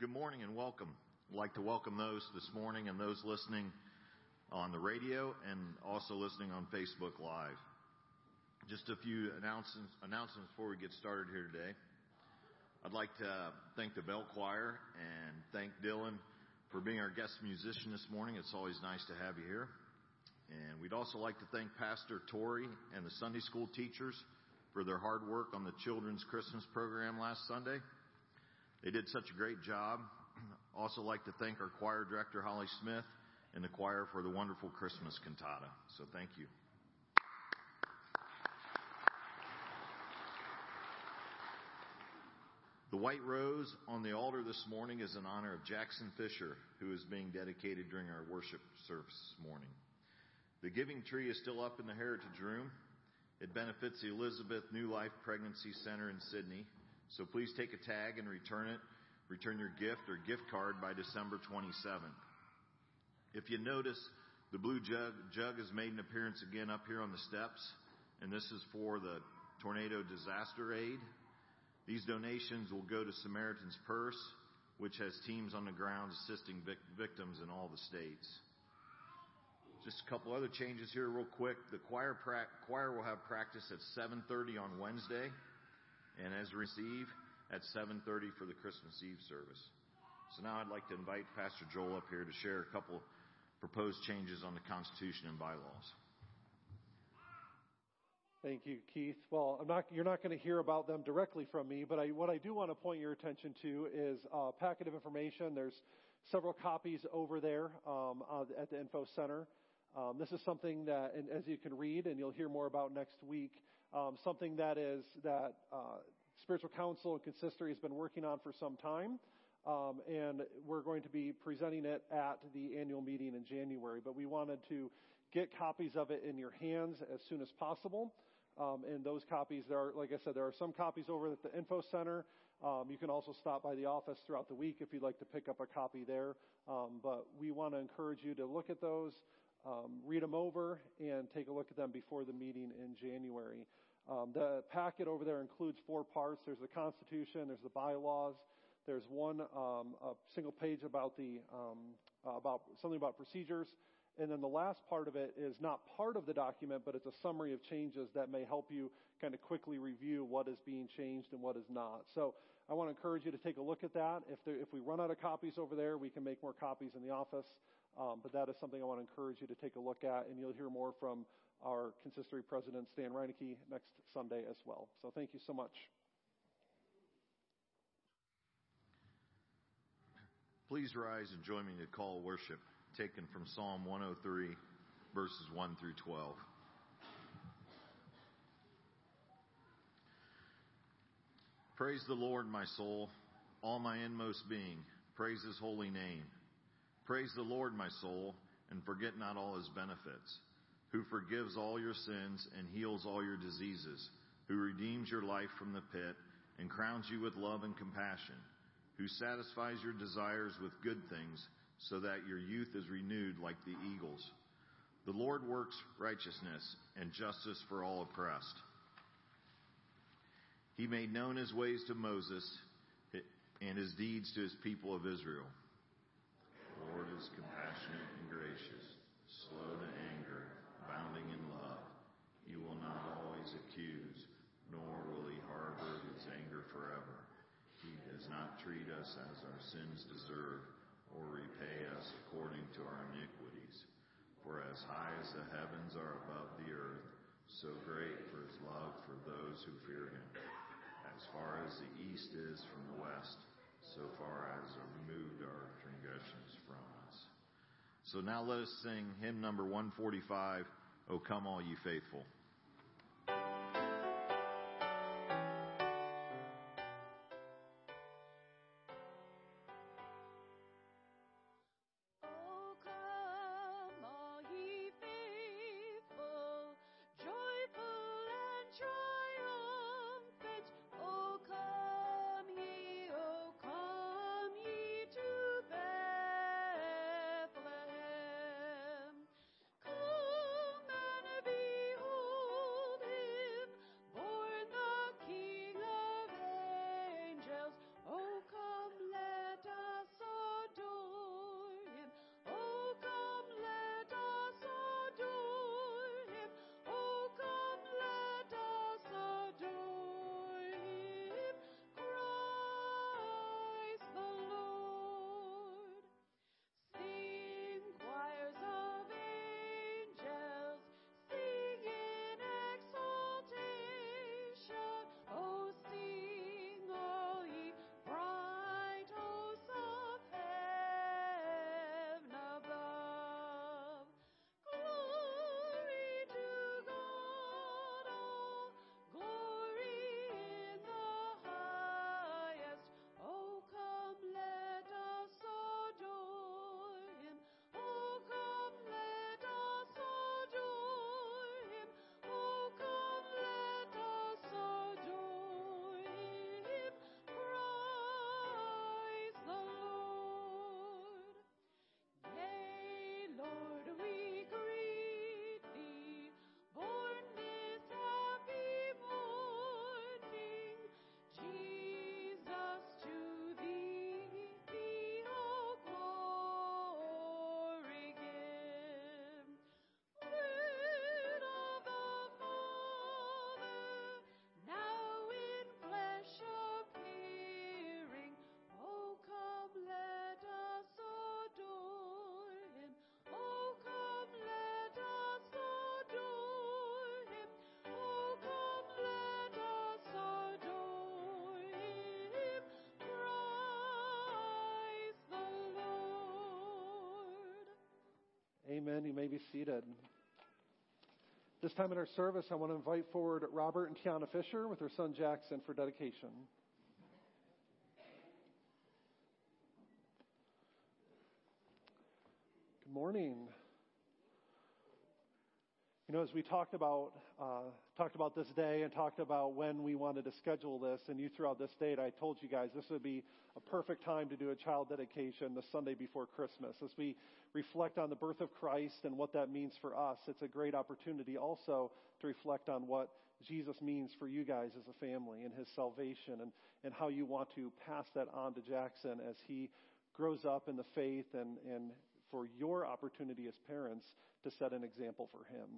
Good morning and welcome. I'd like to welcome those this morning and those listening on the radio and also listening on Facebook Live. Just a few announcements, announcements before we get started here today. I'd like to thank the Bell Choir and thank Dylan for being our guest musician this morning. It's always nice to have you here. And we'd also like to thank Pastor Tori and the Sunday school teachers for their hard work on the children's Christmas program last Sunday. They did such a great job. Also like to thank our choir director, Holly Smith, and the choir for the wonderful Christmas cantata. So thank you. The white rose on the altar this morning is in honor of Jackson Fisher, who is being dedicated during our worship service this morning. The giving tree is still up in the Heritage Room. It benefits the Elizabeth New Life Pregnancy Center in Sidney. So please take a tag and return it. Return your gift or gift card by December 27th. If you notice, the blue jug, jug has made an appearance again up here on the steps, and this is for the tornado disaster aid. These donations will go to Samaritan's Purse, which has teams on the ground assisting vic- victims in all the states. Just a couple other changes here, real quick. The choir pra- choir will have practice at 7:30 on Wednesday, and as receive at 7:30 for the Christmas Eve service. So now I'd like to invite Pastor Joel up here to share a couple proposed changes on the Constitution and bylaws. Thank you, Keith. Well, not, you're not going to hear about them directly from me, but I, what I do want to point your attention to is a packet of information. There's several copies over there um, at the info center. Um, this is something that, and as you can read, and you'll hear more about next week, um, something that is that uh, spiritual council and consistory has been working on for some time. Um, and we're going to be presenting it at the annual meeting in January. But we wanted to get copies of it in your hands as soon as possible. Um, and those copies, there are, like I said, there are some copies over at the info center. Um, you can also stop by the office throughout the week if you'd like to pick up a copy there. Um, but we want to encourage you to look at those, um, read them over, and take a look at them before the meeting in January. Um, the packet over there includes four parts. There's the Constitution, there's the bylaws, there's one um, a single page about the about something about procedures, and then the last part of it is not part of the document, but it's a summary of changes that may help you kind of quickly review what is being changed and what is not. So I want to encourage you to take a look at that. If, there, if we run out of copies over there, we can make more copies in the office. Um, but that is something I want to encourage you to take a look at, and you'll hear more from our consistory president, Stan Reinecke, next Sunday as well. So thank you so much. Please rise and join me to call of worship taken from Psalm 103, verses 1 through 12. Praise the Lord, my soul, all my inmost being. Praise his holy name. Praise the Lord, my soul, and forget not all his benefits, who forgives all your sins and heals all your diseases, who redeems your life from the pit and crowns you with love and compassion, who satisfies your desires with good things so that your youth is renewed like the eagles. The Lord works righteousness and justice for all oppressed. He made known his ways to Moses and his deeds to his people of Israel. Lord is compassionate and gracious, slow to anger, abounding in love. He will not always accuse, nor will he harbor his anger forever. He does not treat us as our sins deserve or repay us according to our iniquities. For as high as the heavens are above the earth, so great for his love for those who fear him. As far as the east is from the west, so far as removed our transgressions from us. So now let us sing hymn number 145, O come all ye faithful. Amen. You may be seated. This time in our service, I want to invite forward Robert and Tiana Fisher with their son Jackson for dedication. Good morning. You know, as we talked about uh, talked about this day and talked about when we wanted to schedule this, and you threw out this date, I told you guys this would be a perfect time to do a child dedication the Sunday before Christmas. As we reflect on the birth of Christ and what that means for us, it's a great opportunity also to reflect on what Jesus means for you guys as a family and his salvation and, and how you want to pass that on to Jackson as he grows up in the faith and, and for your opportunity as parents to set an example for him.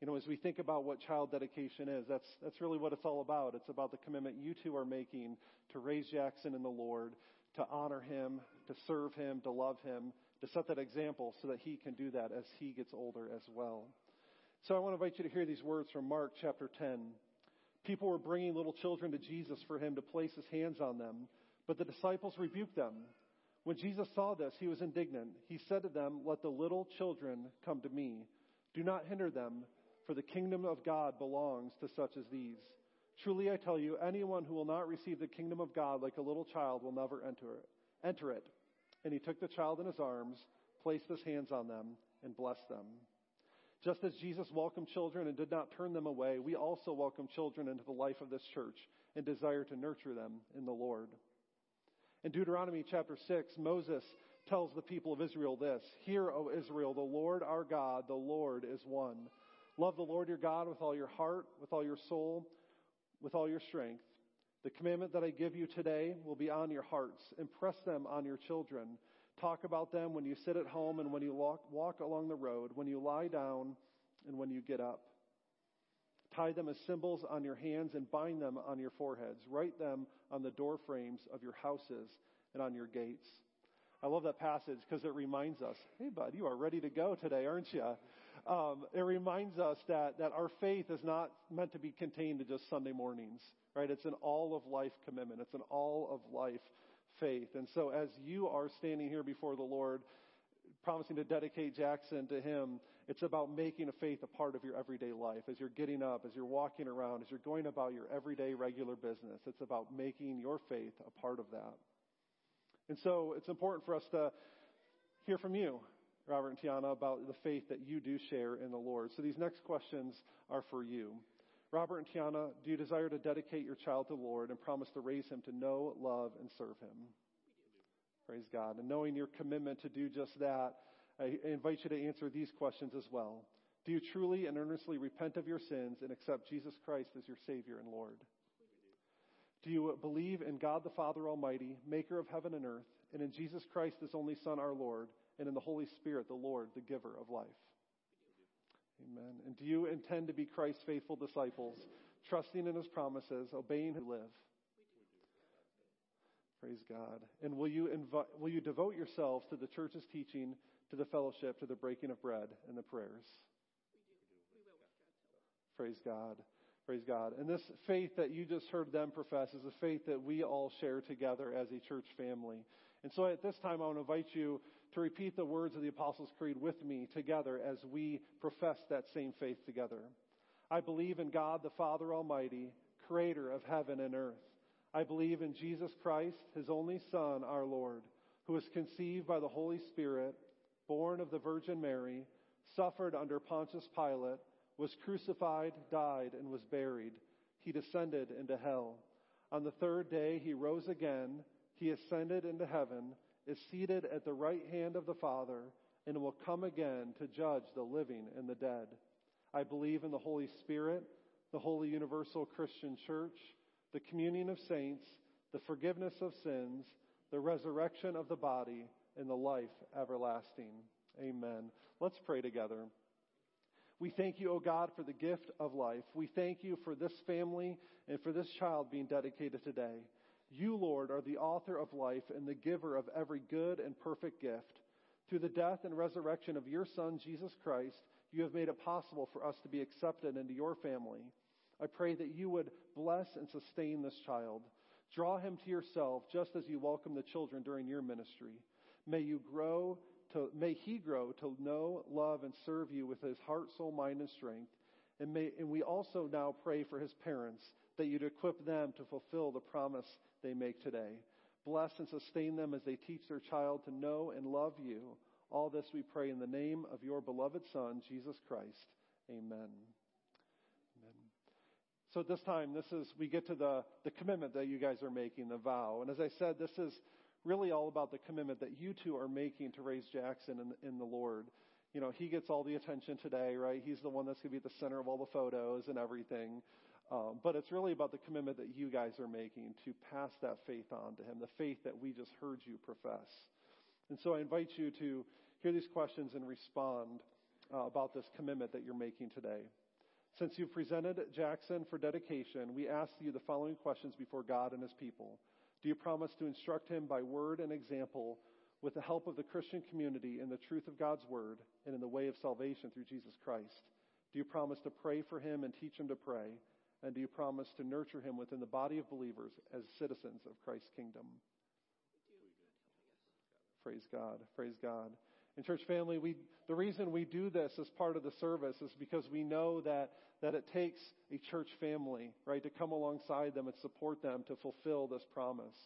You know, as we think about what child dedication is, that's, that's really what it's all about. It's about the commitment you two are making to raise Jackson in the Lord, to honor him, to serve him, to love him, to set that example so that he can do that as he gets older as well. So I want to invite you to hear these words from Mark chapter 10. People were bringing little children to Jesus for him to place his hands on them, but the disciples rebuked them. When Jesus saw this, he was indignant. He said to them, Let the little children come to me. Do not hinder them for the kingdom of God belongs to such as these. Truly I tell you, anyone who will not receive the kingdom of God like a little child will never enter it. Enter it. And he took the child in his arms, placed his hands on them, and blessed them. Just as Jesus welcomed children and did not turn them away, we also welcome children into the life of this church and desire to nurture them in the Lord. In Deuteronomy chapter 6, Moses tells the people of Israel this Hear, O Israel, the Lord our God, the Lord is one. Love the Lord your God with all your heart, with all your soul, with all your strength. The commandment that I give you today will be on your hearts. Impress them on your children. Talk about them when you sit at home and when you walk, walk along the road, when you lie down and when you get up. Tie them as symbols on your hands and bind them on your foreheads. Write them on the door frames of your houses and on your gates. I love that passage because it reminds us, hey, bud, you are ready to go today, aren't you? Um, it reminds us that, that our faith is not meant to be contained to just Sunday mornings, right? It's an all of life commitment. It's an all of life faith. And so as you are standing here before the Lord, promising to dedicate Jackson to Him, it's about making a faith a part of your everyday life. As you're getting up, as you're walking around, as you're going about your everyday regular business, it's about making your faith a part of that. And so it's important for us to hear from you. Robert and Tiana, about the faith that you do share in the Lord. So these next questions are for you. Robert and Tiana, do you desire to dedicate your child to the Lord and promise to raise him to know, love, and serve him? Praise God. And knowing your commitment to do just that, I invite you to answer these questions as well. Do you truly and earnestly repent of your sins and accept Jesus Christ as your Savior and Lord? Do you believe in God the Father Almighty, maker of heaven and earth, and in Jesus Christ, his only Son, our Lord? And in the Holy Spirit, the Lord, the giver of life. Amen. And do you intend to be Christ's faithful disciples, trusting in his promises, obeying who live? Praise God. And will you, will you devote yourselves to the church's teaching, to the fellowship, to the breaking of bread, and the prayers? Praise God. Praise God. And this faith that you just heard them profess is a faith that we all share together as a church family. And so at this time, I want to invite you to repeat the words of the Apostles' Creed with me together as we profess that same faith together. I believe in God the Father Almighty, creator of heaven and earth. I believe in Jesus Christ, his only Son, our Lord, who was conceived by the Holy Spirit, born of the Virgin Mary, suffered under Pontius Pilate, was crucified, died, and was buried. He descended into hell. On the third day, he rose again. He ascended into heaven is seated at the right hand of the Father and will come again to judge the living and the dead. I believe in the Holy Spirit, the holy universal Christian church, the communion of saints, the forgiveness of sins, the resurrection of the body, and the life everlasting. Amen. Let's pray together. We thank you, O God, for the gift of life. We thank you for this family and for this child being dedicated today. You, Lord, are the author of life and the giver of every good and perfect gift. Through the death and resurrection of your Son, Jesus Christ, you have made it possible for us to be accepted into your family. I pray that you would bless and sustain this child. Draw him to yourself just as you welcome the children during your ministry. May you grow to, may he grow to know, love, and serve you with his heart, soul, mind, and strength. And, may, and we also now pray for his parents that you'd equip them to fulfill the promise they make today. Bless and sustain them as they teach their child to know and love you. All this we pray in the name of your beloved Son, Jesus Christ. Amen. Amen. So at this time, this is we get to the, the commitment that you guys are making, the vow. And as I said, this is really all about the commitment that you two are making to raise Jackson in, in the Lord. You know, he gets all the attention today, right? He's the one that's going to be at the center of all the photos and everything. Um, but it's really about the commitment that you guys are making to pass that faith on to him, the faith that we just heard you profess. And so I invite you to hear these questions and respond uh, about this commitment that you're making today. Since you've presented Jackson for dedication, we ask you the following questions before God and his people. Do you promise to instruct him by word and example with the help of the Christian community in the truth of God's word and in the way of salvation through Jesus Christ? Do you promise to pray for him and teach him to pray? And do you promise to nurture him within the body of believers as citizens of Christ's kingdom? Praise God. Praise God. And church family, we, the reason we do this as part of the service is because we know that, that it takes a church family, right, to come alongside them and support them to fulfill this promise.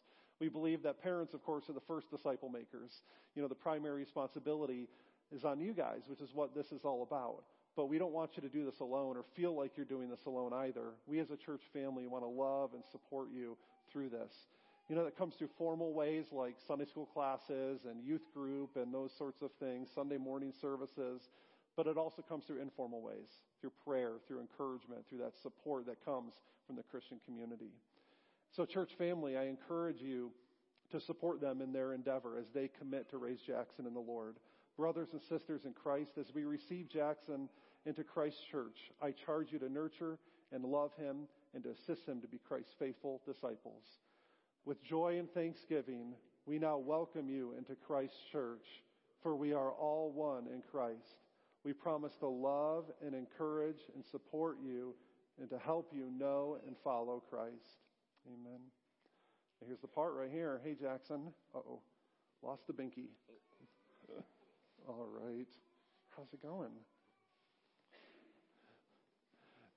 We believe that parents, of course, are the first disciple makers. You know, the primary responsibility is on you guys, which is what this is all about. But we don't want you to do this alone or feel like you're doing this alone either. We as a church family want to love and support you through this. You know, that comes through formal ways like Sunday school classes and youth group and those sorts of things, Sunday morning services. But it also comes through informal ways, through prayer, through encouragement, through that support that comes from the Christian community. So, church family, I encourage you to support them in their endeavor as they commit to raise Jackson in the Lord. Brothers and sisters in Christ, as we receive Jackson into Christ's church, I charge you to nurture and love him and to assist him to be Christ's faithful disciples. With joy and thanksgiving, we now welcome you into Christ's church, for we are all one in Christ. We promise to love and encourage and support you and to help you know and follow Christ. Amen. Here's the part right here. Hey, Jackson. Uh oh. Lost the binky. All right. How's it going?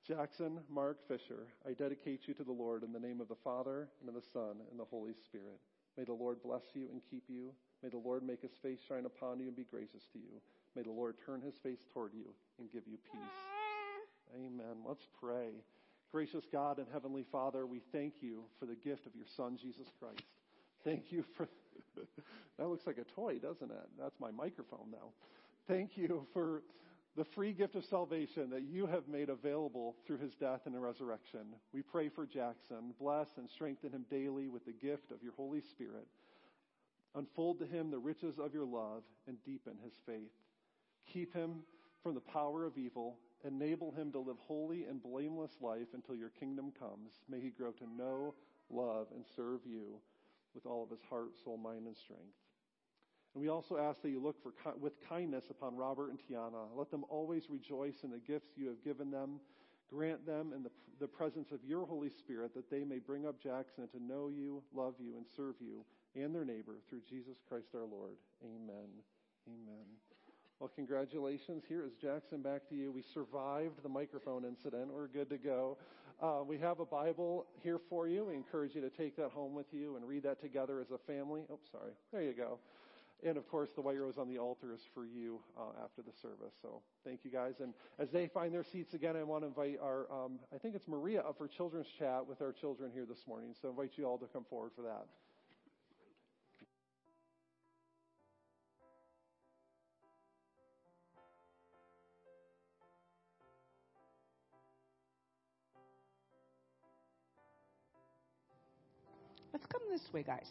Jackson Mark Fisher, I dedicate you to the Lord in the name of the Father, and of the Son, and the Holy Spirit. May the Lord bless you and keep you. May the Lord make his face shine upon you and be gracious to you. May the Lord turn his face toward you and give you peace. Amen. Let's pray. Gracious God and Heavenly Father, we thank you for the gift of your Son, Jesus Christ. Thank you for. that looks like a toy, doesn't it? That's my microphone now. Thank you for the free gift of salvation that you have made available through his death and resurrection. We pray for Jackson. Bless and strengthen him daily with the gift of your Holy Spirit. Unfold to him the riches of your love and deepen his faith. Keep him from the power of evil Enable him to live holy and blameless life until your kingdom comes. May he grow to know, love, and serve you with all of his heart, soul, mind, and strength. And we also ask that you look for, with kindness upon Robert and Tiana. Let them always rejoice in the gifts you have given them. Grant them in the, the presence of your Holy Spirit that they may bring up Jackson to know you, love you, and serve you and their neighbor through Jesus Christ our Lord. Amen. Amen. Well, congratulations. Here is Jackson. Back to you. We survived the microphone incident. We're good to go. Uh, we have a Bible here for you. We encourage you to take that home with you and read that together as a family. Oh, sorry. There you go. And of course, the white rose on the altar is for you uh, after the service. So thank you guys. And as they find their seats again, I want to invite our, um, I think it's Maria up for children's chat with our children here this morning. So I invite you all to come forward for that. Let's come this way, guys.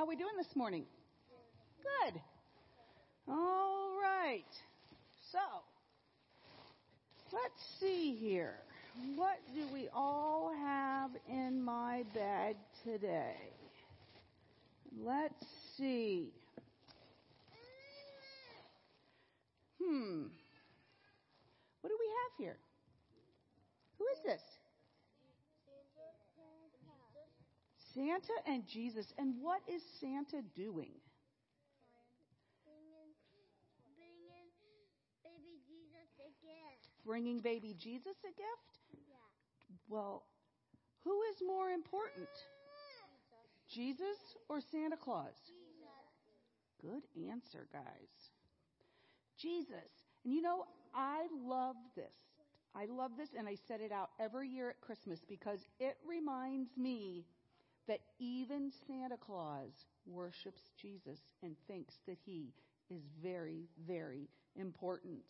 How are we doing this morning? Good. All right. So, let's see here. What do we all have in my bag today? Let's see. Hmm. What do we have here? Who is this? Santa and Jesus. And what is Santa doing? Bringing baby Jesus a gift? Bringing baby Jesus a gift? Yeah. Well, who is more important? Jesus or Santa Claus? Jesus. Good answer, guys. Jesus. And you know, I love this. I love this, and I set it out every year at Christmas because it reminds me that even Santa Claus worships Jesus and thinks that he is very, very important.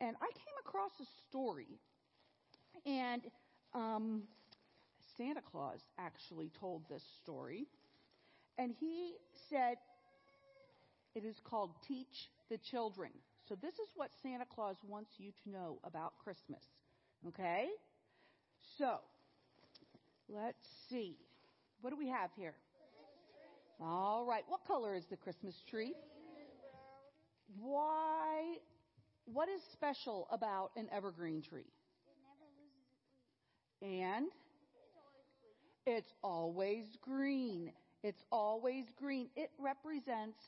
And I came across a story, and um, Santa Claus actually told this story, and he said it is called Teach the Children. So, this is what Santa Claus wants you to know about Christmas. Okay? So, let's see. What do we have here? All right. What color is the Christmas tree? Why? What is special about an evergreen tree? And it's always green. It's always green. It represents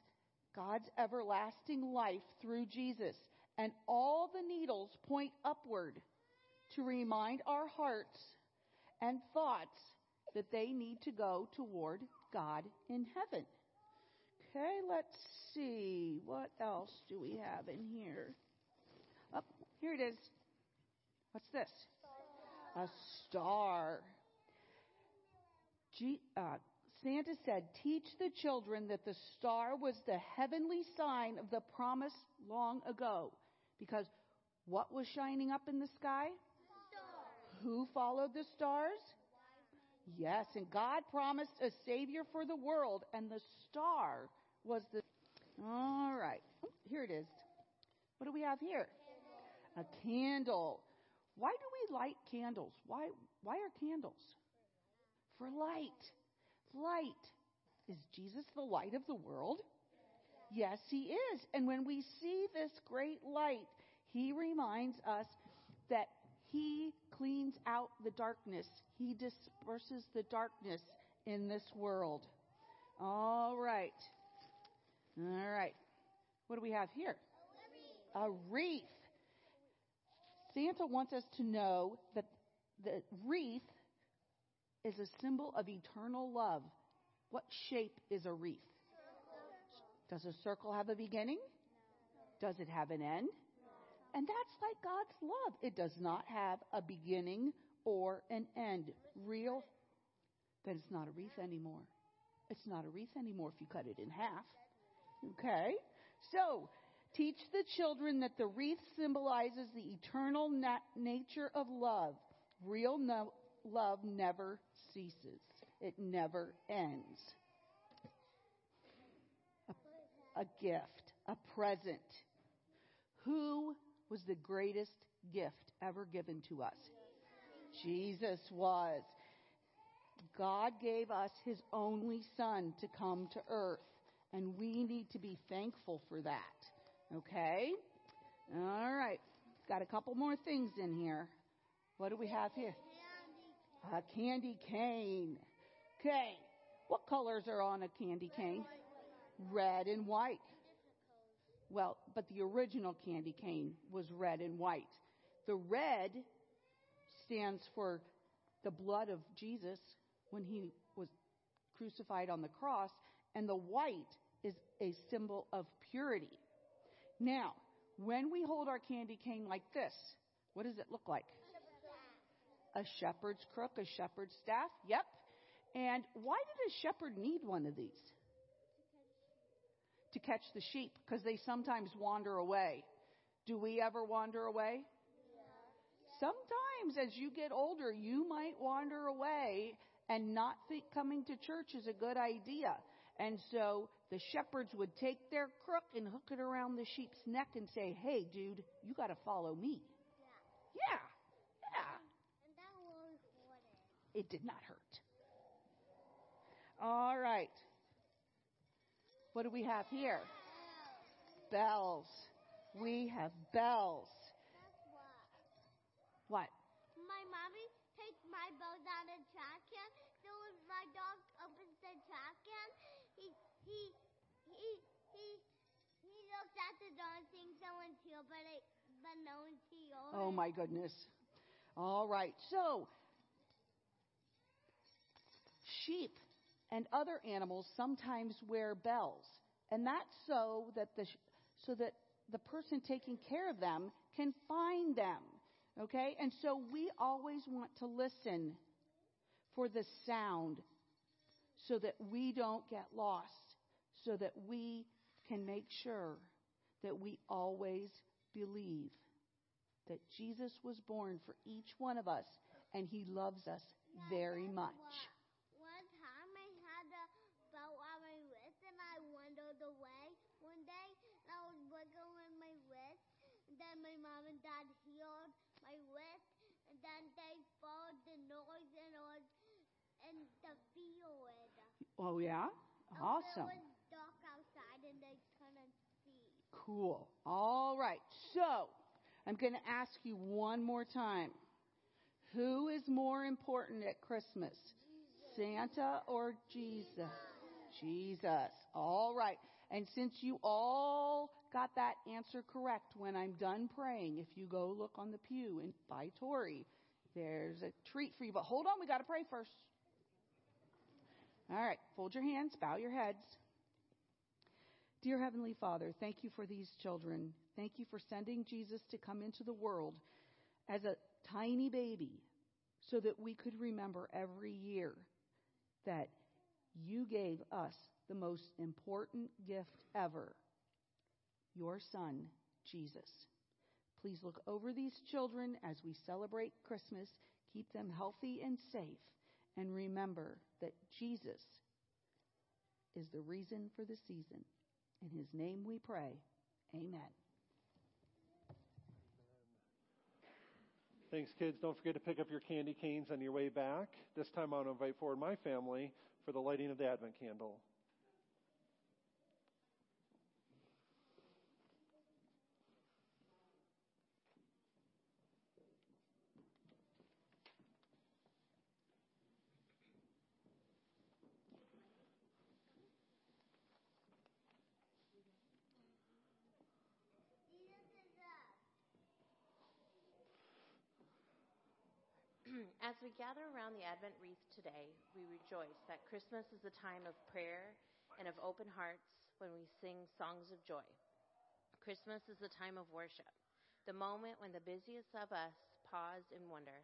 God's everlasting life through Jesus. And all the needles point upward to remind our hearts and thoughts that they need to go toward God in heaven. Okay, let's see. What else do we have in here? Oh, here it is. What's this? A star. G, uh, Santa said, Teach the children that the star was the heavenly sign of the promise long ago. Because what was shining up in the sky? Who followed the stars? Yes, and God promised a Savior for the world, and the star was the. All right, here it is. What do we have here? A candle. Why do we light candles? Why, why are candles? For light. Light. Is Jesus the light of the world? Yes, he is. And when we see this great light, he reminds us that he cleans out the darkness. He disperses the darkness in this world. All right. All right. What do we have here? A wreath. Santa wants us to know that the wreath is a symbol of eternal love. What shape is a wreath? Does a circle have a beginning? Does it have an end? And that's like God's love. It does not have a beginning or an end. Real, then it's not a wreath anymore. It's not a wreath anymore if you cut it in half. Okay? So, teach the children that the wreath symbolizes the eternal nat- nature of love. Real no- love never ceases, it never ends. A, a gift, a present. Who was the greatest gift ever given to us? Jesus was. God gave us his only son to come to earth, and we need to be thankful for that. Okay? All right. Got a couple more things in here. What do we have here? A candy cane. Okay. What colors are on a candy cane? Red and white. Well, but the original candy cane was red and white. The red stands for the blood of Jesus when he was crucified on the cross, and the white is a symbol of purity. Now, when we hold our candy cane like this, what does it look like? A shepherd's crook, a shepherd's staff? Yep. And why did a shepherd need one of these? To catch the sheep, because they sometimes wander away. Do we ever wander away? Sometimes as you get older, you might wander away and not think coming to church is a good idea. And so the shepherds would take their crook and hook it around the sheep's neck and say, Hey, dude, you got to follow me. Yeah. Yeah. It did not hurt. All right. What do we have here? Bells. We have bells. What? My mom I bow down the trash can. So when my dog opens the trash can, he he he he he looks at the dog, thinks someone's here, but it, but no one's here. Oh my goodness. All right. So, sheep and other animals sometimes wear bells, and that's so that the so that the person taking care of them can find them. Okay? And so we always want to listen for the sound so that we don't get lost, so that we can make sure that we always believe that Jesus was born for each one of us and he loves us very much. One time I had a bow on my wrist and I wandered away one day and I was wiggling my wrist and then my mom and dad healed my wrist and then they followed the noise and it was in the field. Oh, yeah? Awesome. It was dark outside and they couldn't see. Cool. All right. So, I'm going to ask you one more time. Who is more important at Christmas? Santa or Jesus? Jesus. All right. And since you all got that answer correct when I'm done praying, if you go look on the pew and by Tori, there's a treat for you. But hold on, we got to pray first. All right. Fold your hands, bow your heads. Dear Heavenly Father, thank you for these children. Thank you for sending Jesus to come into the world as a tiny baby so that we could remember every year that you gave us the most important gift ever your Son, Jesus. Please look over these children as we celebrate Christmas. Keep them healthy and safe. And remember that Jesus is the reason for the season. In his name we pray. Amen. Thanks, kids. Don't forget to pick up your candy canes on your way back. This time I'll invite forward my family for the lighting of the Advent candle. As we gather around the Advent wreath today, we rejoice that Christmas is a time of prayer and of open hearts when we sing songs of joy. Christmas is a time of worship, the moment when the busiest of us pause in wonder.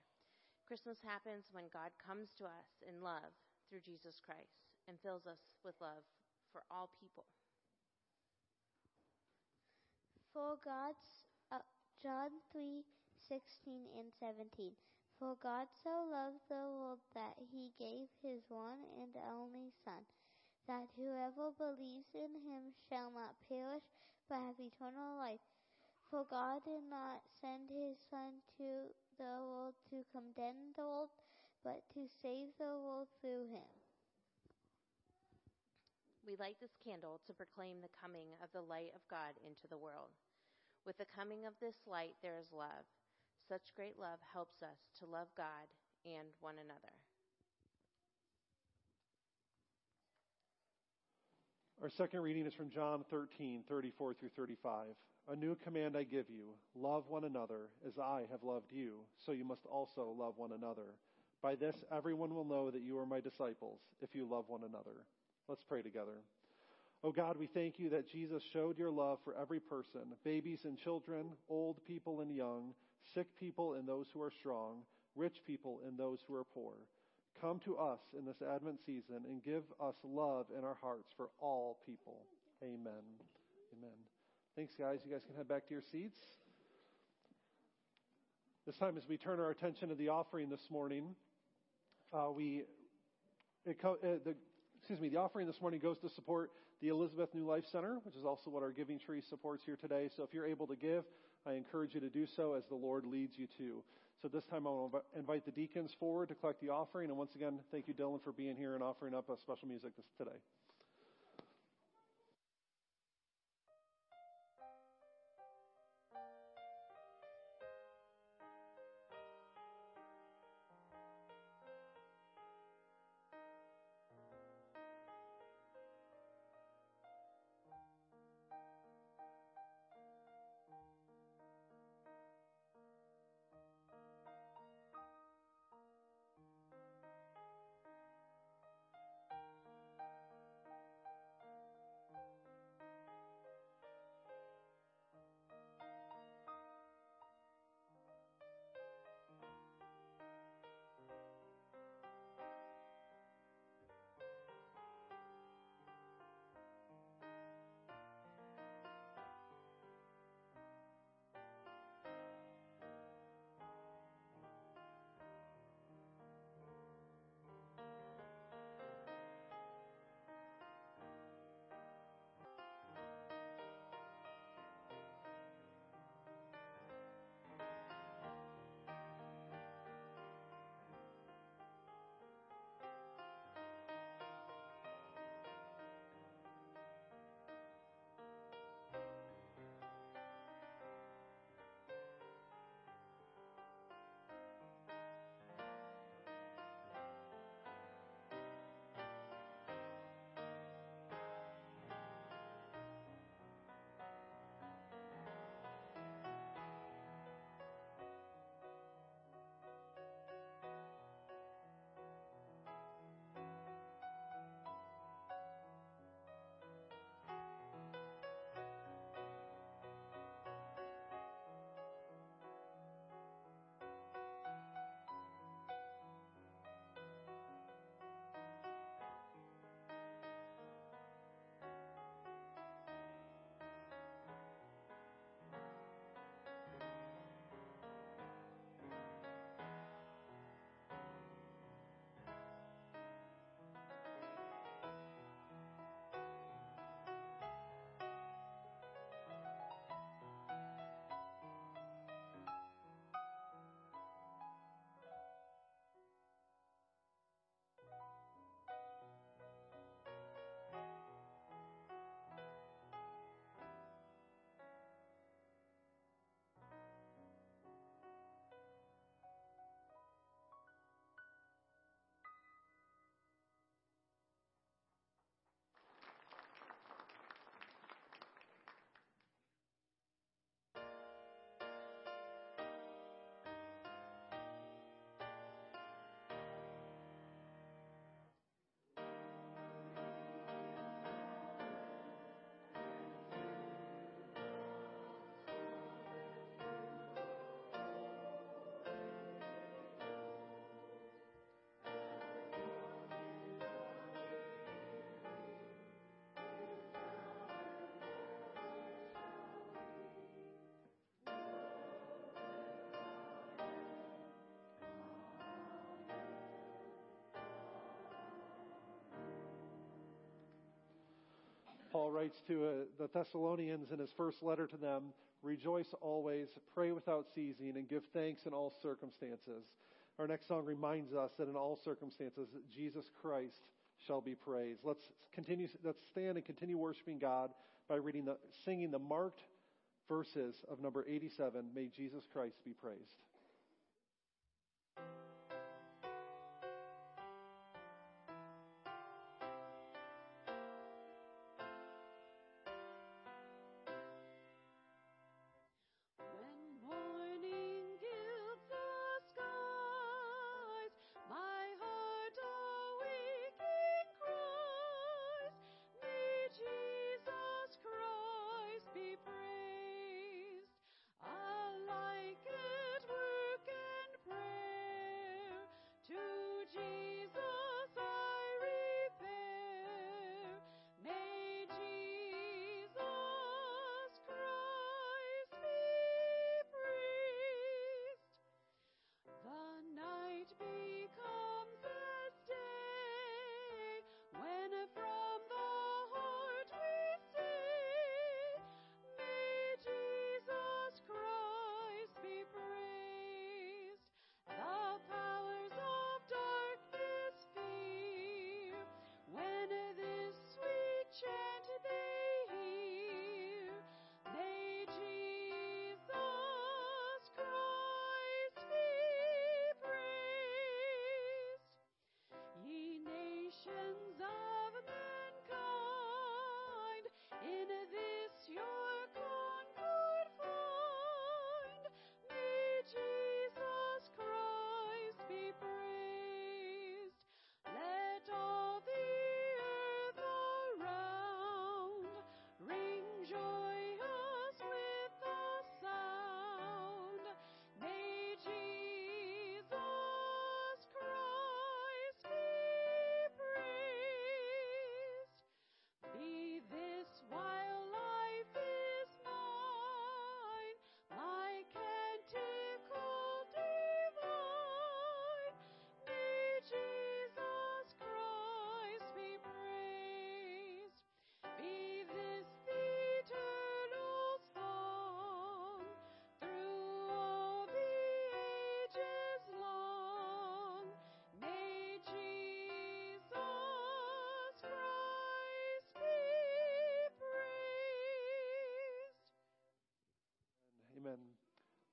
Christmas happens when God comes to us in love through Jesus Christ and fills us with love for all people. For God's uh, John 3 16 and 17. For God so loved the world that he gave his one and only Son, that whoever believes in him shall not perish but have eternal life. For God did not send his Son to the world to condemn the world, but to save the world through him. We light this candle to proclaim the coming of the light of God into the world. With the coming of this light, there is love. Such great love helps us to love God and one another. Our second reading is from John 13, 34 through 35. A new command I give you love one another as I have loved you, so you must also love one another. By this, everyone will know that you are my disciples if you love one another. Let's pray together. Oh God, we thank you that Jesus showed your love for every person, babies and children, old people and young, sick people and those who are strong, rich people and those who are poor. Come to us in this Advent season and give us love in our hearts for all people. Amen. Amen. Thanks, guys. You guys can head back to your seats. This time, as we turn our attention to the offering this morning, uh, we it uh, the excuse me, the offering this morning goes to support the Elizabeth New Life Center, which is also what our giving tree supports here today. So if you're able to give, I encourage you to do so as the Lord leads you to. So this time I will invite the deacons forward to collect the offering. And once again, thank you, Dylan, for being here and offering up a special music today. Paul writes to uh, the Thessalonians in his first letter to them Rejoice always, pray without ceasing, and give thanks in all circumstances. Our next song reminds us that in all circumstances, Jesus Christ shall be praised. Let's continue. Let's stand and continue worshiping God by reading the, singing the marked verses of number 87. May Jesus Christ be praised.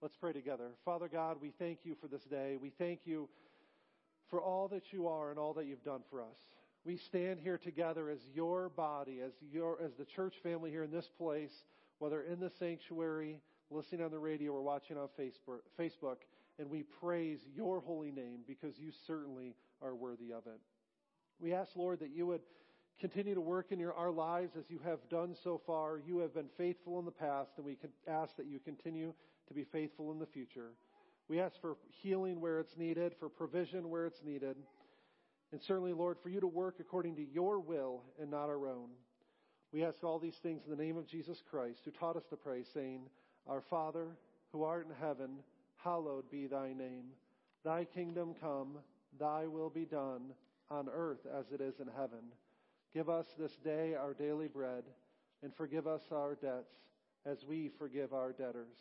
Let's pray together. Father God, we thank you for this day. We thank you for all that you are and all that you've done for us. We stand here together as your body, as your as the church family here in this place, whether in the sanctuary, listening on the radio, or watching on Facebook, Facebook, and we praise your holy name because you certainly are worthy of it. We ask, Lord, that you would continue to work in your, our lives as you have done so far. You have been faithful in the past, and we ask that you continue to be faithful in the future. We ask for healing where it's needed, for provision where it's needed, and certainly, Lord, for you to work according to your will and not our own. We ask all these things in the name of Jesus Christ, who taught us to pray, saying, Our Father, who art in heaven, hallowed be thy name. Thy kingdom come, thy will be done, on earth as it is in heaven. Give us this day our daily bread, and forgive us our debts as we forgive our debtors.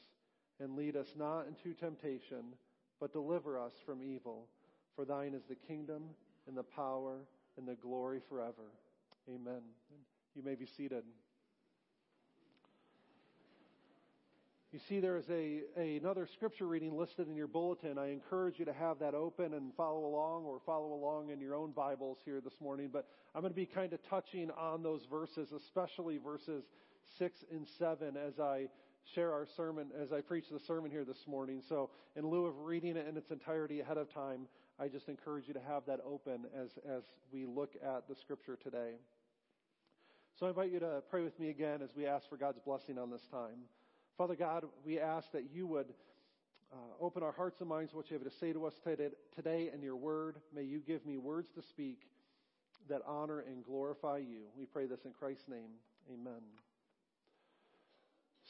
And lead us not into temptation, but deliver us from evil. For thine is the kingdom, and the power, and the glory forever. Amen. You may be seated. You see, there is a, a, another scripture reading listed in your bulletin. I encourage you to have that open and follow along, or follow along in your own Bibles here this morning. But I'm going to be kind of touching on those verses, especially verses six and seven, as I share our sermon, as I preach the sermon here this morning. So, in lieu of reading it in its entirety ahead of time, I just encourage you to have that open as as we look at the scripture today. So, I invite you to pray with me again as we ask for God's blessing on this time. Father God, we ask that you would uh, open our hearts and minds to what you have to say to us today in your word. May you give me words to speak that honor and glorify you. We pray this in Christ's name. Amen.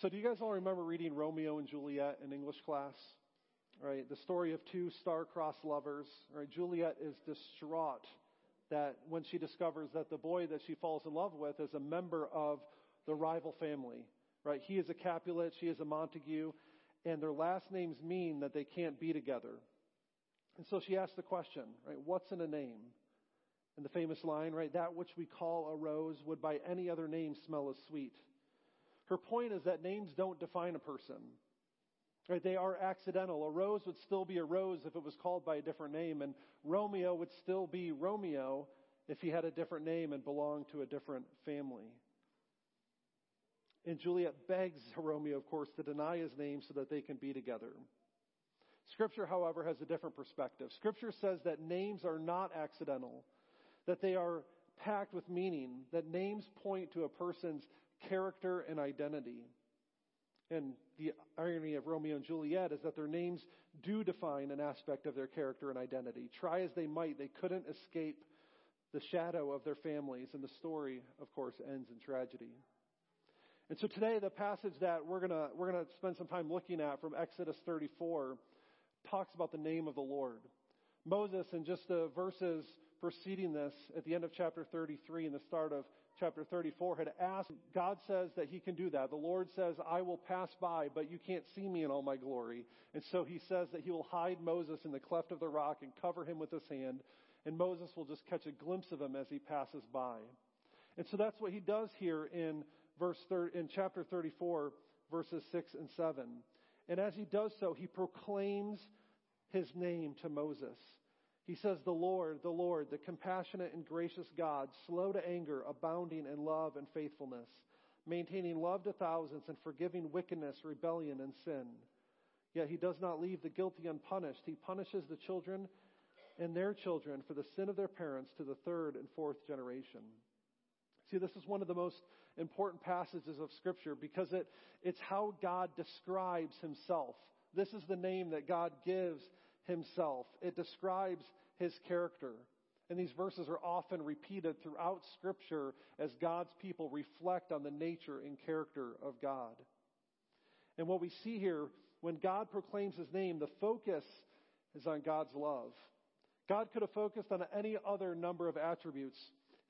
So, do you guys all remember reading Romeo and Juliet in English class? Right, the story of two star-crossed lovers. Right, Juliet is distraught that when she discovers that the boy that she falls in love with is a member of the rival family, right? He is a Capulet, she is a Montague, and their last names mean that they can't be together. And so she asks the question, right? What's in a name? And the famous line, right? That which we call a rose would by any other name smell as sweet. Her point is that names don't define a person. Right? They are accidental. A rose would still be a rose if it was called by a different name, and Romeo would still be Romeo if he had a different name and belonged to a different family. And Juliet begs Romeo, of course, to deny his name so that they can be together. Scripture, however, has a different perspective. Scripture says that names are not accidental, that they are packed with meaning, that names point to a person's character and identity. And the irony of Romeo and Juliet is that their names do define an aspect of their character and identity. Try as they might, they couldn't escape the shadow of their families, and the story, of course, ends in tragedy. And so today, the passage that we're gonna we're gonna spend some time looking at from Exodus 34 talks about the name of the Lord. Moses, in just the verses preceding this, at the end of chapter 33 and the start of chapter 34, had asked, God says that he can do that. The Lord says, I will pass by, but you can't see me in all my glory. And so he says that he will hide Moses in the cleft of the rock and cover him with his hand, and Moses will just catch a glimpse of him as he passes by. And so that's what he does here in verse thir- in chapter 34, verses 6 and 7. And as he does so, he proclaims his name to Moses. He says, The Lord, the Lord, the compassionate and gracious God, slow to anger, abounding in love and faithfulness, maintaining love to thousands and forgiving wickedness, rebellion, and sin. Yet he does not leave the guilty unpunished. He punishes the children and their children for the sin of their parents to the third and fourth generation. See, this is one of the most important passages of Scripture because it, it's how God describes Himself. This is the name that God gives Himself. It describes His character. And these verses are often repeated throughout Scripture as God's people reflect on the nature and character of God. And what we see here, when God proclaims His name, the focus is on God's love. God could have focused on any other number of attributes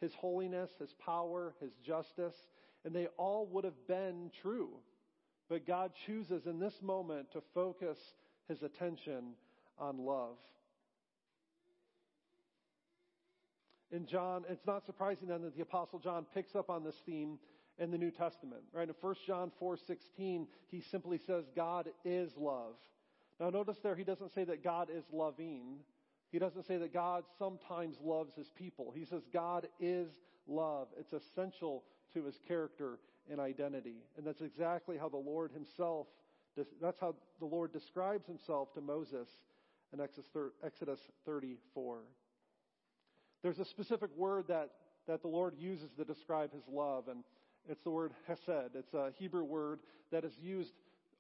his holiness, his power, his justice, and they all would have been true. But God chooses in this moment to focus his attention on love. In John, it's not surprising then that the apostle John picks up on this theme in the New Testament, right? In 1 John 4:16, he simply says God is love. Now notice there he doesn't say that God is loving. He doesn't say that God sometimes loves his people. He says God is love. It's essential to his character and identity. And that's exactly how the Lord himself, that's how the Lord describes himself to Moses in Exodus 34. There's a specific word that, that the Lord uses to describe his love, and it's the word hesed. It's a Hebrew word that is used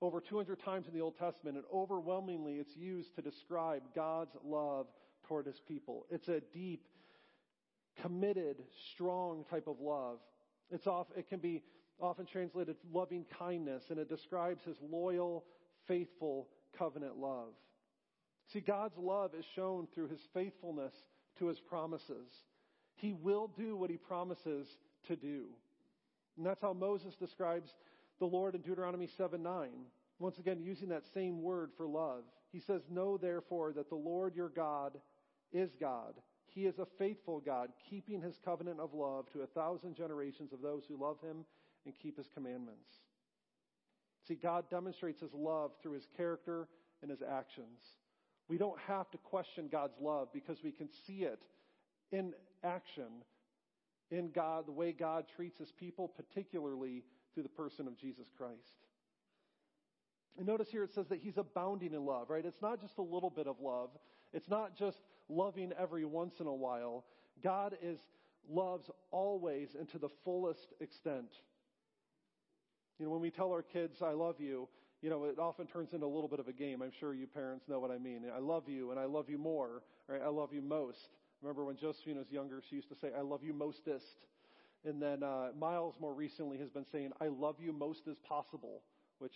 over 200 times in the Old Testament, and overwhelmingly it's used to describe God's love toward his people. It's a deep, committed, strong type of love. It's off, it can be often translated loving kindness, and it describes his loyal, faithful covenant love. See, God's love is shown through his faithfulness to his promises. He will do what he promises to do. And that's how Moses describes the Lord in Deuteronomy 7 9. Once again, using that same word for love. He says, Know therefore that the Lord your God is God. He is a faithful God, keeping his covenant of love to a thousand generations of those who love him and keep his commandments. See, God demonstrates his love through his character and his actions. We don't have to question God's love because we can see it in action in God, the way God treats his people, particularly through the person of Jesus Christ. And notice here it says that he's abounding in love, right? It's not just a little bit of love. It's not just loving every once in a while. God is loves always and to the fullest extent. You know, when we tell our kids, I love you, you know, it often turns into a little bit of a game. I'm sure you parents know what I mean. I love you and I love you more, right? I love you most. Remember when Josephine was younger, she used to say, I love you mostest. And then uh, Miles more recently has been saying, I love you most as possible, which,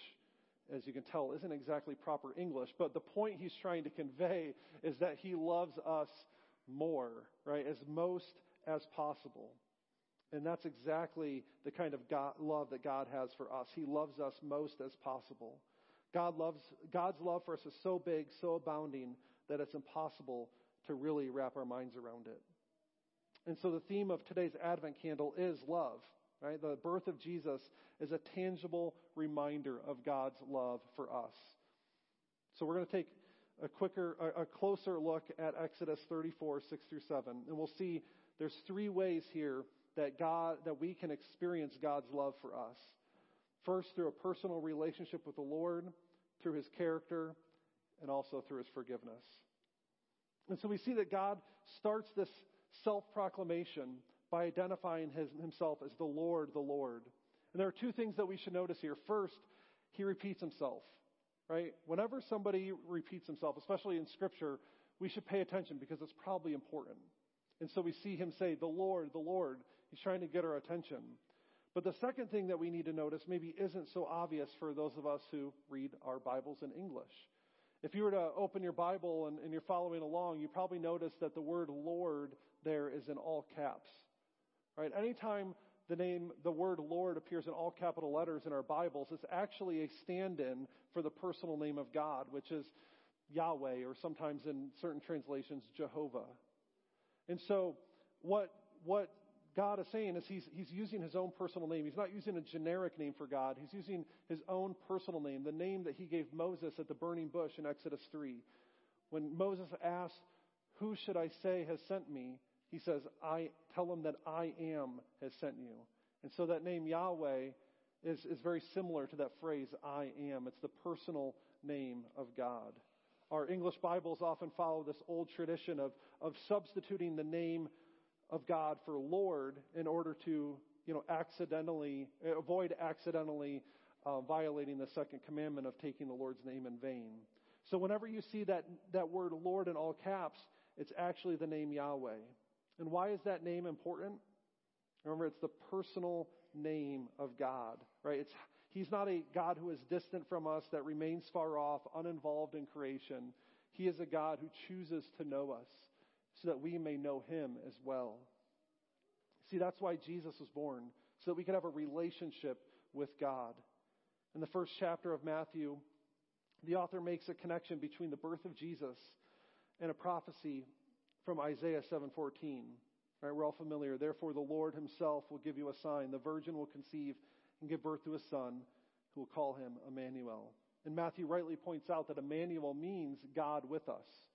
as you can tell, isn't exactly proper English. But the point he's trying to convey is that he loves us more, right? As most as possible. And that's exactly the kind of God, love that God has for us. He loves us most as possible. God loves, God's love for us is so big, so abounding, that it's impossible to really wrap our minds around it. And so the theme of today's Advent candle is love, right? The birth of Jesus is a tangible reminder of God's love for us. So we're going to take a quicker, a, closer look at Exodus 34, 6 through 7. And we'll see there's three ways here that God, that we can experience God's love for us. First, through a personal relationship with the Lord, through his character, and also through his forgiveness. And so we see that God starts this self proclamation by identifying his, himself as the Lord, the Lord. And there are two things that we should notice here. First, he repeats himself, right? Whenever somebody repeats himself, especially in Scripture, we should pay attention because it's probably important. And so we see him say, The Lord, the Lord. He's trying to get our attention. But the second thing that we need to notice maybe isn't so obvious for those of us who read our Bibles in English. If you were to open your Bible and, and, you're following along, you probably notice that the word Lord there is in all caps. Right? Anytime the name, the word Lord appears in all capital letters in our Bibles, it's actually a stand-in for the personal name of God, which is Yahweh, or sometimes in certain translations, Jehovah. And so, what, what God is saying is he's, he's using his own personal name. He's not using a generic name for God. He's using his own personal name, the name that he gave Moses at the burning bush in Exodus 3. When Moses asked, Who should I say has sent me? He says, I tell him that I am has sent you. And so that name Yahweh is, is very similar to that phrase, I am. It's the personal name of God. Our English Bibles often follow this old tradition of, of substituting the name of God for Lord in order to, you know, accidentally, avoid accidentally uh, violating the second commandment of taking the Lord's name in vain. So whenever you see that, that word Lord in all caps, it's actually the name Yahweh. And why is that name important? Remember, it's the personal name of God, right? It's, he's not a God who is distant from us, that remains far off, uninvolved in creation. He is a God who chooses to know us so that we may know him as well. See, that's why Jesus was born, so that we could have a relationship with God. In the first chapter of Matthew, the author makes a connection between the birth of Jesus and a prophecy from Isaiah 7:14. Right, we're all familiar. Therefore the Lord himself will give you a sign. The virgin will conceive and give birth to a son who will call him Emmanuel. And Matthew rightly points out that Emmanuel means God with us.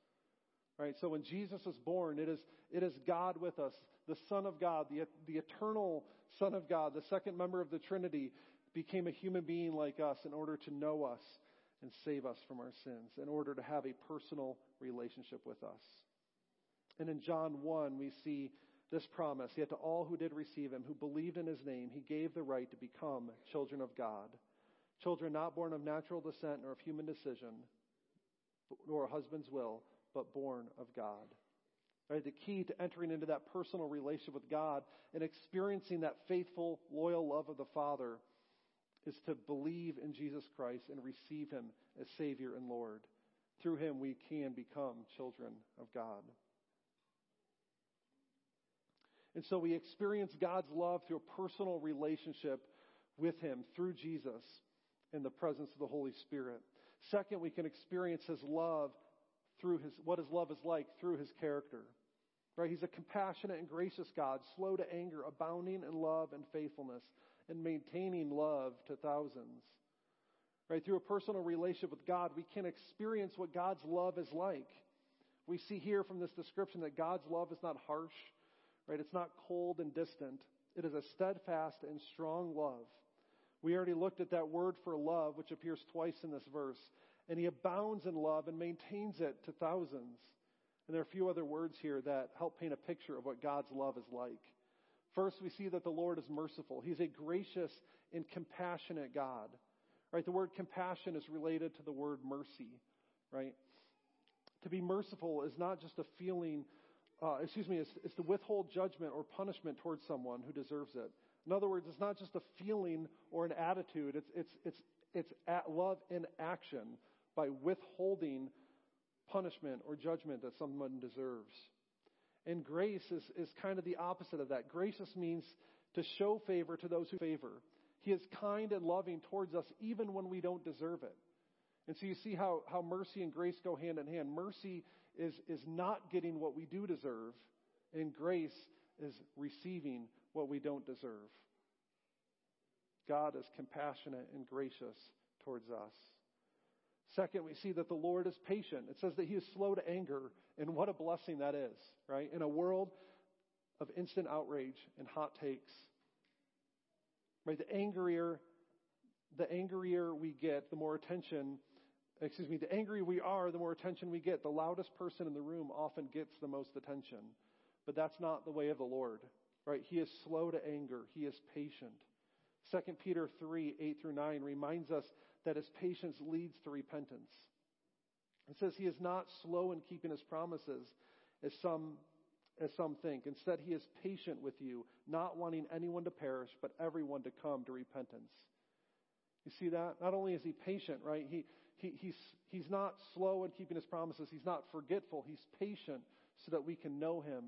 Right? So when Jesus was born, it is, it is God with us, the Son of God, the, the eternal Son of God, the second member of the Trinity, became a human being like us in order to know us and save us from our sins, in order to have a personal relationship with us. And in John 1, we see this promise. Yet to all who did receive him, who believed in his name, he gave the right to become children of God. Children not born of natural descent nor of human decision, nor a husband's will, but born of God. Right? The key to entering into that personal relationship with God and experiencing that faithful, loyal love of the Father is to believe in Jesus Christ and receive Him as Savior and Lord. Through Him, we can become children of God. And so we experience God's love through a personal relationship with Him through Jesus in the presence of the Holy Spirit. Second, we can experience His love through his, what his love is like through his character. Right? He's a compassionate and gracious God, slow to anger, abounding in love and faithfulness, and maintaining love to thousands. Right? Through a personal relationship with God, we can experience what God's love is like. We see here from this description that God's love is not harsh, right? It's not cold and distant. It is a steadfast and strong love. We already looked at that word for love, which appears twice in this verse and he abounds in love and maintains it to thousands. And there are a few other words here that help paint a picture of what God's love is like. First, we see that the Lord is merciful. He's a gracious and compassionate God. Right? The word compassion is related to the word mercy. Right? To be merciful is not just a feeling, uh, excuse me, it's, it's to withhold judgment or punishment towards someone who deserves it. In other words, it's not just a feeling or an attitude. It's, it's, it's, it's love in action by withholding punishment or judgment that someone deserves. And grace is, is kind of the opposite of that. Gracious means to show favor to those who favor. He is kind and loving towards us even when we don't deserve it. And so you see how, how mercy and grace go hand in hand. Mercy is, is not getting what we do deserve, and grace is receiving what we don't deserve. God is compassionate and gracious towards us. Second, we see that the Lord is patient. It says that He is slow to anger, and what a blessing that is, right? In a world of instant outrage and hot takes, right? The angrier, the angrier we get, the more attention. Excuse me. The angrier we are, the more attention we get. The loudest person in the room often gets the most attention, but that's not the way of the Lord, right? He is slow to anger. He is patient. 2 Peter 3, 8 through 9 reminds us that his patience leads to repentance. It says he is not slow in keeping his promises, as some, as some think. Instead, he is patient with you, not wanting anyone to perish, but everyone to come to repentance. You see that? Not only is he patient, right? He, he, he's, he's not slow in keeping his promises. He's not forgetful. He's patient so that we can know him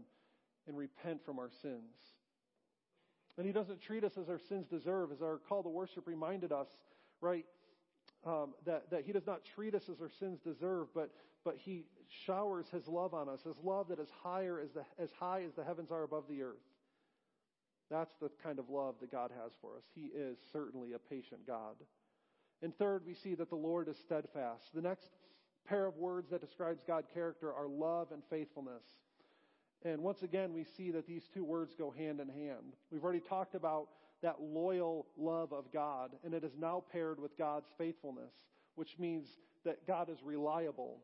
and repent from our sins. And he doesn't treat us as our sins deserve, as our call to worship reminded us, right? Um, that, that he does not treat us as our sins deserve, but, but he showers his love on us, his love that is higher as, the, as high as the heavens are above the earth. That's the kind of love that God has for us. He is certainly a patient God. And third, we see that the Lord is steadfast. The next pair of words that describes God's character are love and faithfulness. And once again, we see that these two words go hand in hand. We've already talked about that loyal love of God, and it is now paired with God's faithfulness, which means that God is reliable.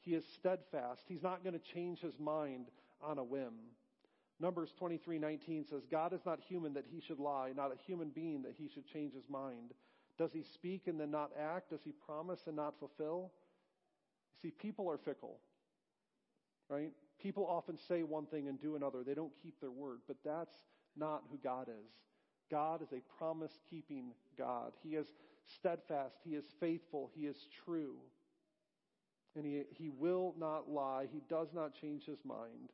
He is steadfast. He's not going to change his mind on a whim. Numbers 23:19 says, "God is not human that he should lie, not a human being that he should change his mind. Does he speak and then not act? Does he promise and not fulfill?" See, people are fickle. Right? People often say one thing and do another. They don't keep their word, but that's not who God is. God is a promise keeping God. He is steadfast. He is faithful. He is true. And he, he will not lie. He does not change his mind.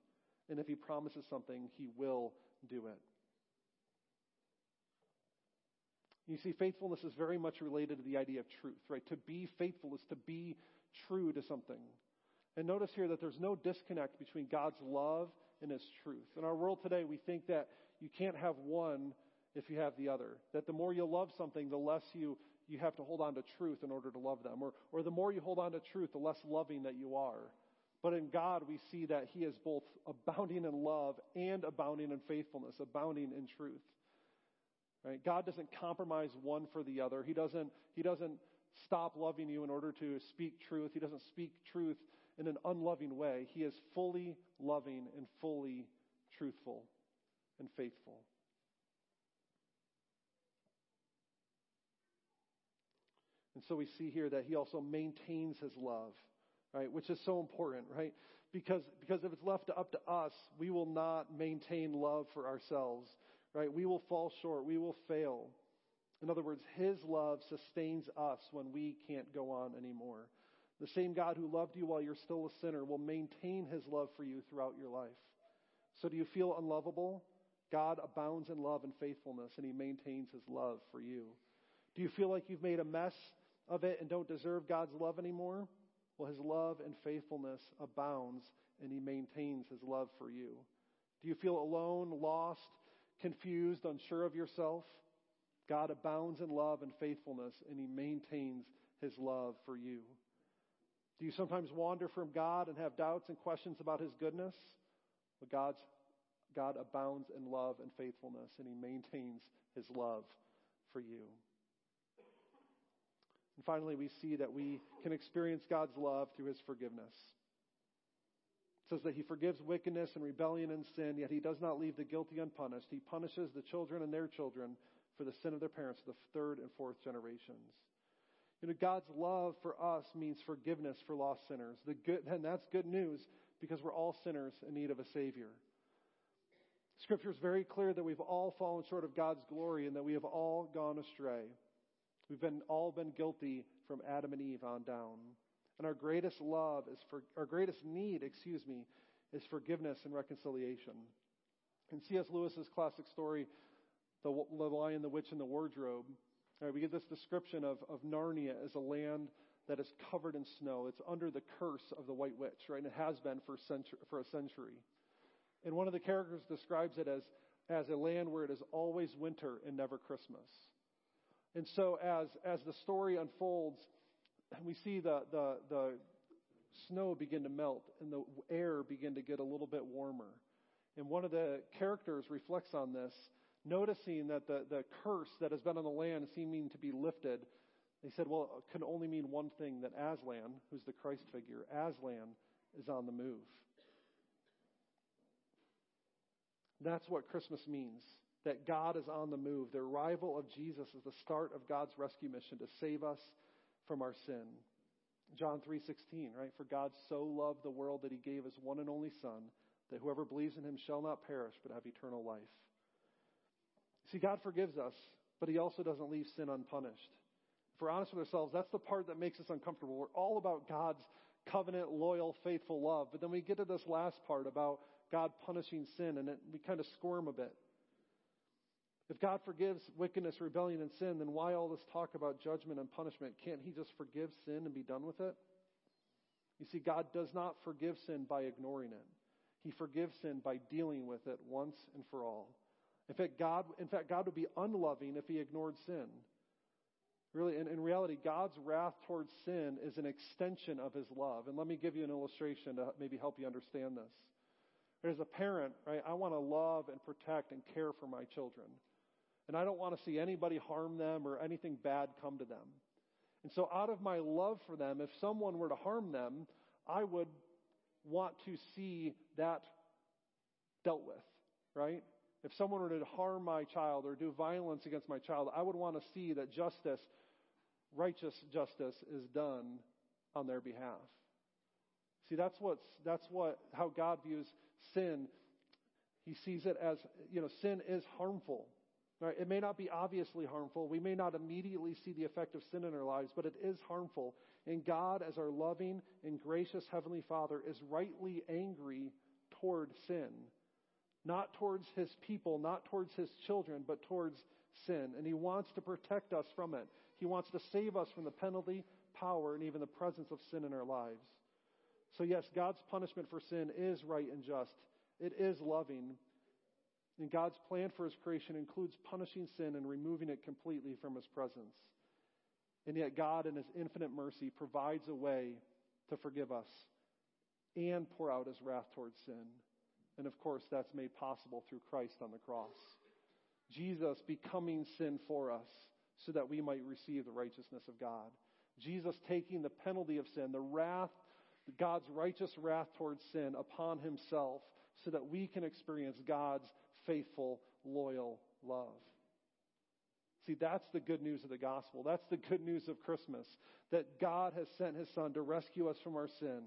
And if he promises something, he will do it. You see, faithfulness is very much related to the idea of truth, right? To be faithful is to be true to something. And notice here that there's no disconnect between God's love and His truth. In our world today, we think that you can't have one if you have the other. That the more you love something, the less you, you have to hold on to truth in order to love them. Or, or the more you hold on to truth, the less loving that you are. But in God, we see that He is both abounding in love and abounding in faithfulness, abounding in truth. Right? God doesn't compromise one for the other. He doesn't, he doesn't stop loving you in order to speak truth. He doesn't speak truth in an unloving way. He is fully loving and fully truthful and faithful. And so we see here that he also maintains his love, right? Which is so important, right? Because, because if it's left up to us, we will not maintain love for ourselves, right? We will fall short. We will fail. In other words, his love sustains us when we can't go on anymore. The same God who loved you while you're still a sinner will maintain his love for you throughout your life. So do you feel unlovable? God abounds in love and faithfulness, and he maintains his love for you. Do you feel like you've made a mess of it and don't deserve God's love anymore? Well, his love and faithfulness abounds, and he maintains his love for you. Do you feel alone, lost, confused, unsure of yourself? God abounds in love and faithfulness, and he maintains his love for you. Do you sometimes wander from God and have doubts and questions about His goodness? Well, God's, God abounds in love and faithfulness, and He maintains His love for you. And finally, we see that we can experience God's love through His forgiveness. It says that He forgives wickedness and rebellion and sin, yet He does not leave the guilty unpunished. He punishes the children and their children for the sin of their parents, the third and fourth generations. You know, God's love for us means forgiveness for lost sinners. The good, and that's good news because we're all sinners in need of a Savior. Scripture is very clear that we've all fallen short of God's glory and that we have all gone astray. We've been all been guilty from Adam and Eve on down. And our greatest love is for our greatest need, excuse me, is forgiveness and reconciliation. In C.S. Lewis's classic story, The, Lion, the Witch, and the Wardrobe, right, we get this description of, of Narnia as a land that is covered in snow. It's under the curse of the White Witch, right? And it has been for, century, for a century. And one of the characters describes it as, as a land where it is always winter and never Christmas. And so as, as the story unfolds, we see the, the, the snow begin to melt and the air begin to get a little bit warmer. And one of the characters reflects on this, noticing that the, the curse that has been on the land seeming to be lifted. They said, well, it can only mean one thing that Aslan, who's the Christ figure, Aslan is on the move. That's what Christmas means. That God is on the move. The arrival of Jesus is the start of God's rescue mission to save us from our sin. John 3:16, right? For God so loved the world that he gave his one and only son that whoever believes in him shall not perish but have eternal life. See, God forgives us, but he also doesn't leave sin unpunished. If we're honest with ourselves, that's the part that makes us uncomfortable. We're all about God's covenant, loyal, faithful love. But then we get to this last part about God punishing sin, and it, we kind of squirm a bit. If God forgives wickedness, rebellion, and sin, then why all this talk about judgment and punishment? Can't He just forgive sin and be done with it? You see, God does not forgive sin by ignoring it. He forgives sin by dealing with it once and for all. In fact, God, in fact, God would be unloving if He ignored sin. Really, in, in reality, God's wrath towards sin is an extension of His love. And let me give you an illustration to maybe help you understand this. As a parent, right, I want to love and protect and care for my children. And I don't want to see anybody harm them or anything bad come to them. And so, out of my love for them, if someone were to harm them, I would want to see that dealt with, right? If someone were to harm my child or do violence against my child, I would want to see that justice, righteous justice, is done on their behalf. See, that's what's that's what how God views sin. He sees it as you know, sin is harmful. Right? It may not be obviously harmful. We may not immediately see the effect of sin in our lives, but it is harmful. And God, as our loving and gracious Heavenly Father, is rightly angry toward sin. Not towards His people, not towards His children, but towards sin. And He wants to protect us from it. He wants to save us from the penalty, power, and even the presence of sin in our lives. So, yes, God's punishment for sin is right and just. It is loving, and God's plan for his creation includes punishing sin and removing it completely from his presence. And yet, God, in his infinite mercy, provides a way to forgive us and pour out his wrath towards sin. And of course, that's made possible through Christ on the cross. Jesus becoming sin for us so that we might receive the righteousness of God. Jesus taking the penalty of sin, the wrath, God's righteous wrath towards sin upon himself so that we can experience God's faithful, loyal love. See, that's the good news of the gospel. That's the good news of Christmas. That God has sent his son to rescue us from our sin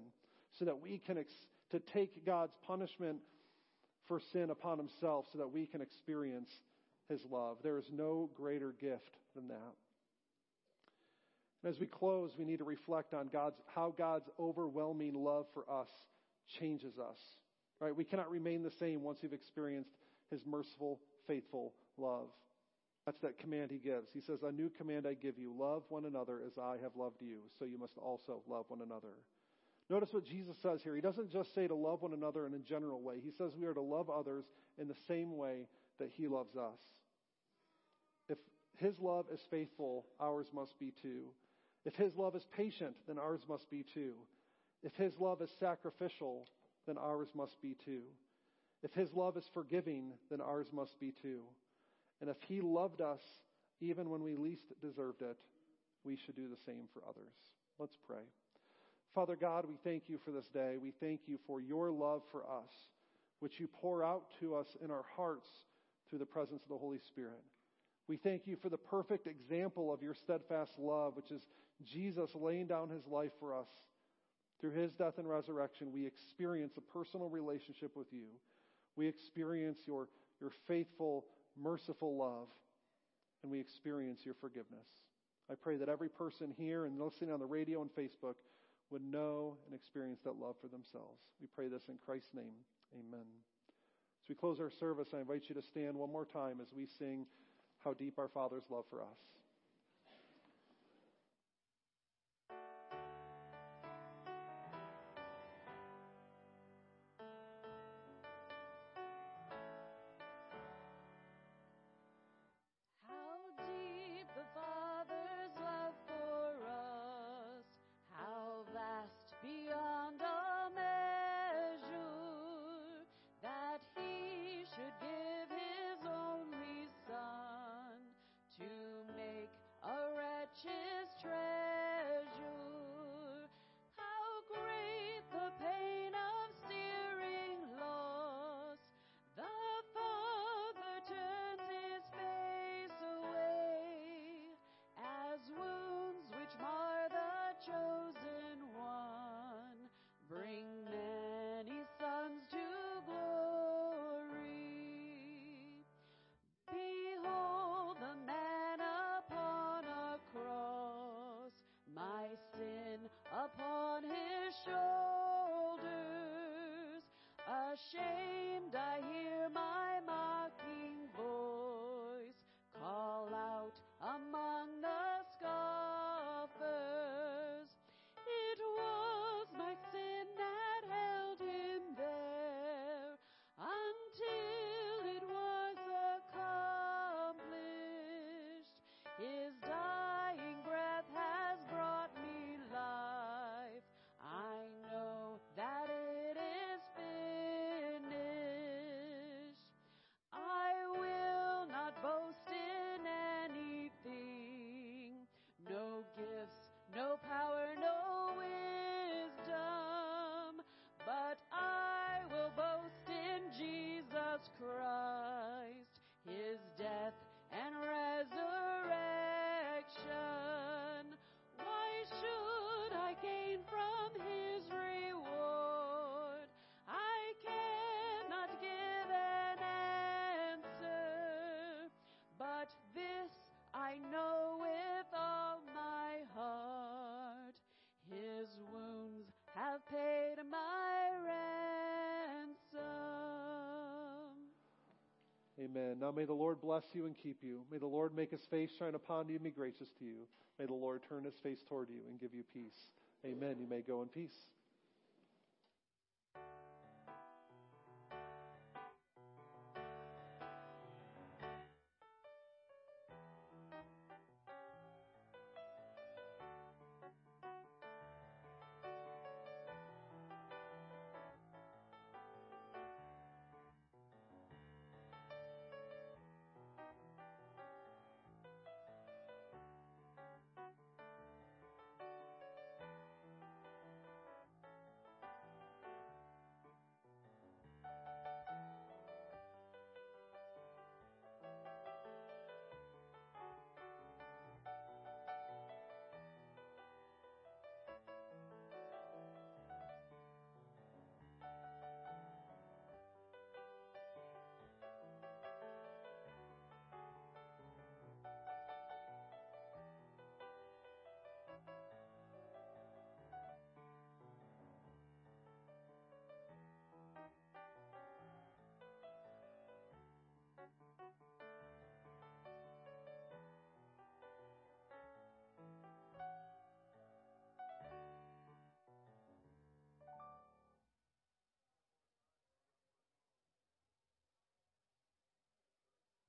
so that we can ex- to take God's punishment for sin upon himself so that we can experience his love. There is no greater gift than that. And as we close, we need to reflect on God's how God's overwhelming love for us changes us. Right? We cannot remain the same once we've experienced his merciful, faithful love. That's that command he gives. He says, A new command I give you love one another as I have loved you, so you must also love one another. Notice what Jesus says here. He doesn't just say to love one another in a general way, he says we are to love others in the same way that he loves us. If his love is faithful, ours must be too. If his love is patient, then ours must be too. If his love is sacrificial, then ours must be too. If his love is forgiving, then ours must be too. And if he loved us even when we least deserved it, we should do the same for others. Let's pray. Father God, we thank you for this day. We thank you for your love for us, which you pour out to us in our hearts through the presence of the Holy Spirit. We thank you for the perfect example of your steadfast love, which is Jesus laying down his life for us. Through his death and resurrection, we experience a personal relationship with you we experience your, your faithful, merciful love, and we experience your forgiveness. I pray that every person here and listening on the radio and Facebook would know and experience that love for themselves. We pray this in Christ's name. Amen. As we close our service, I invite you to stand one more time as we sing How Deep Our Father's Love for Us. Amen. Now may the Lord bless you and keep you. May the Lord make his face shine upon you and be gracious to you. May the Lord turn his face toward you and give you peace. Amen. You may go in peace.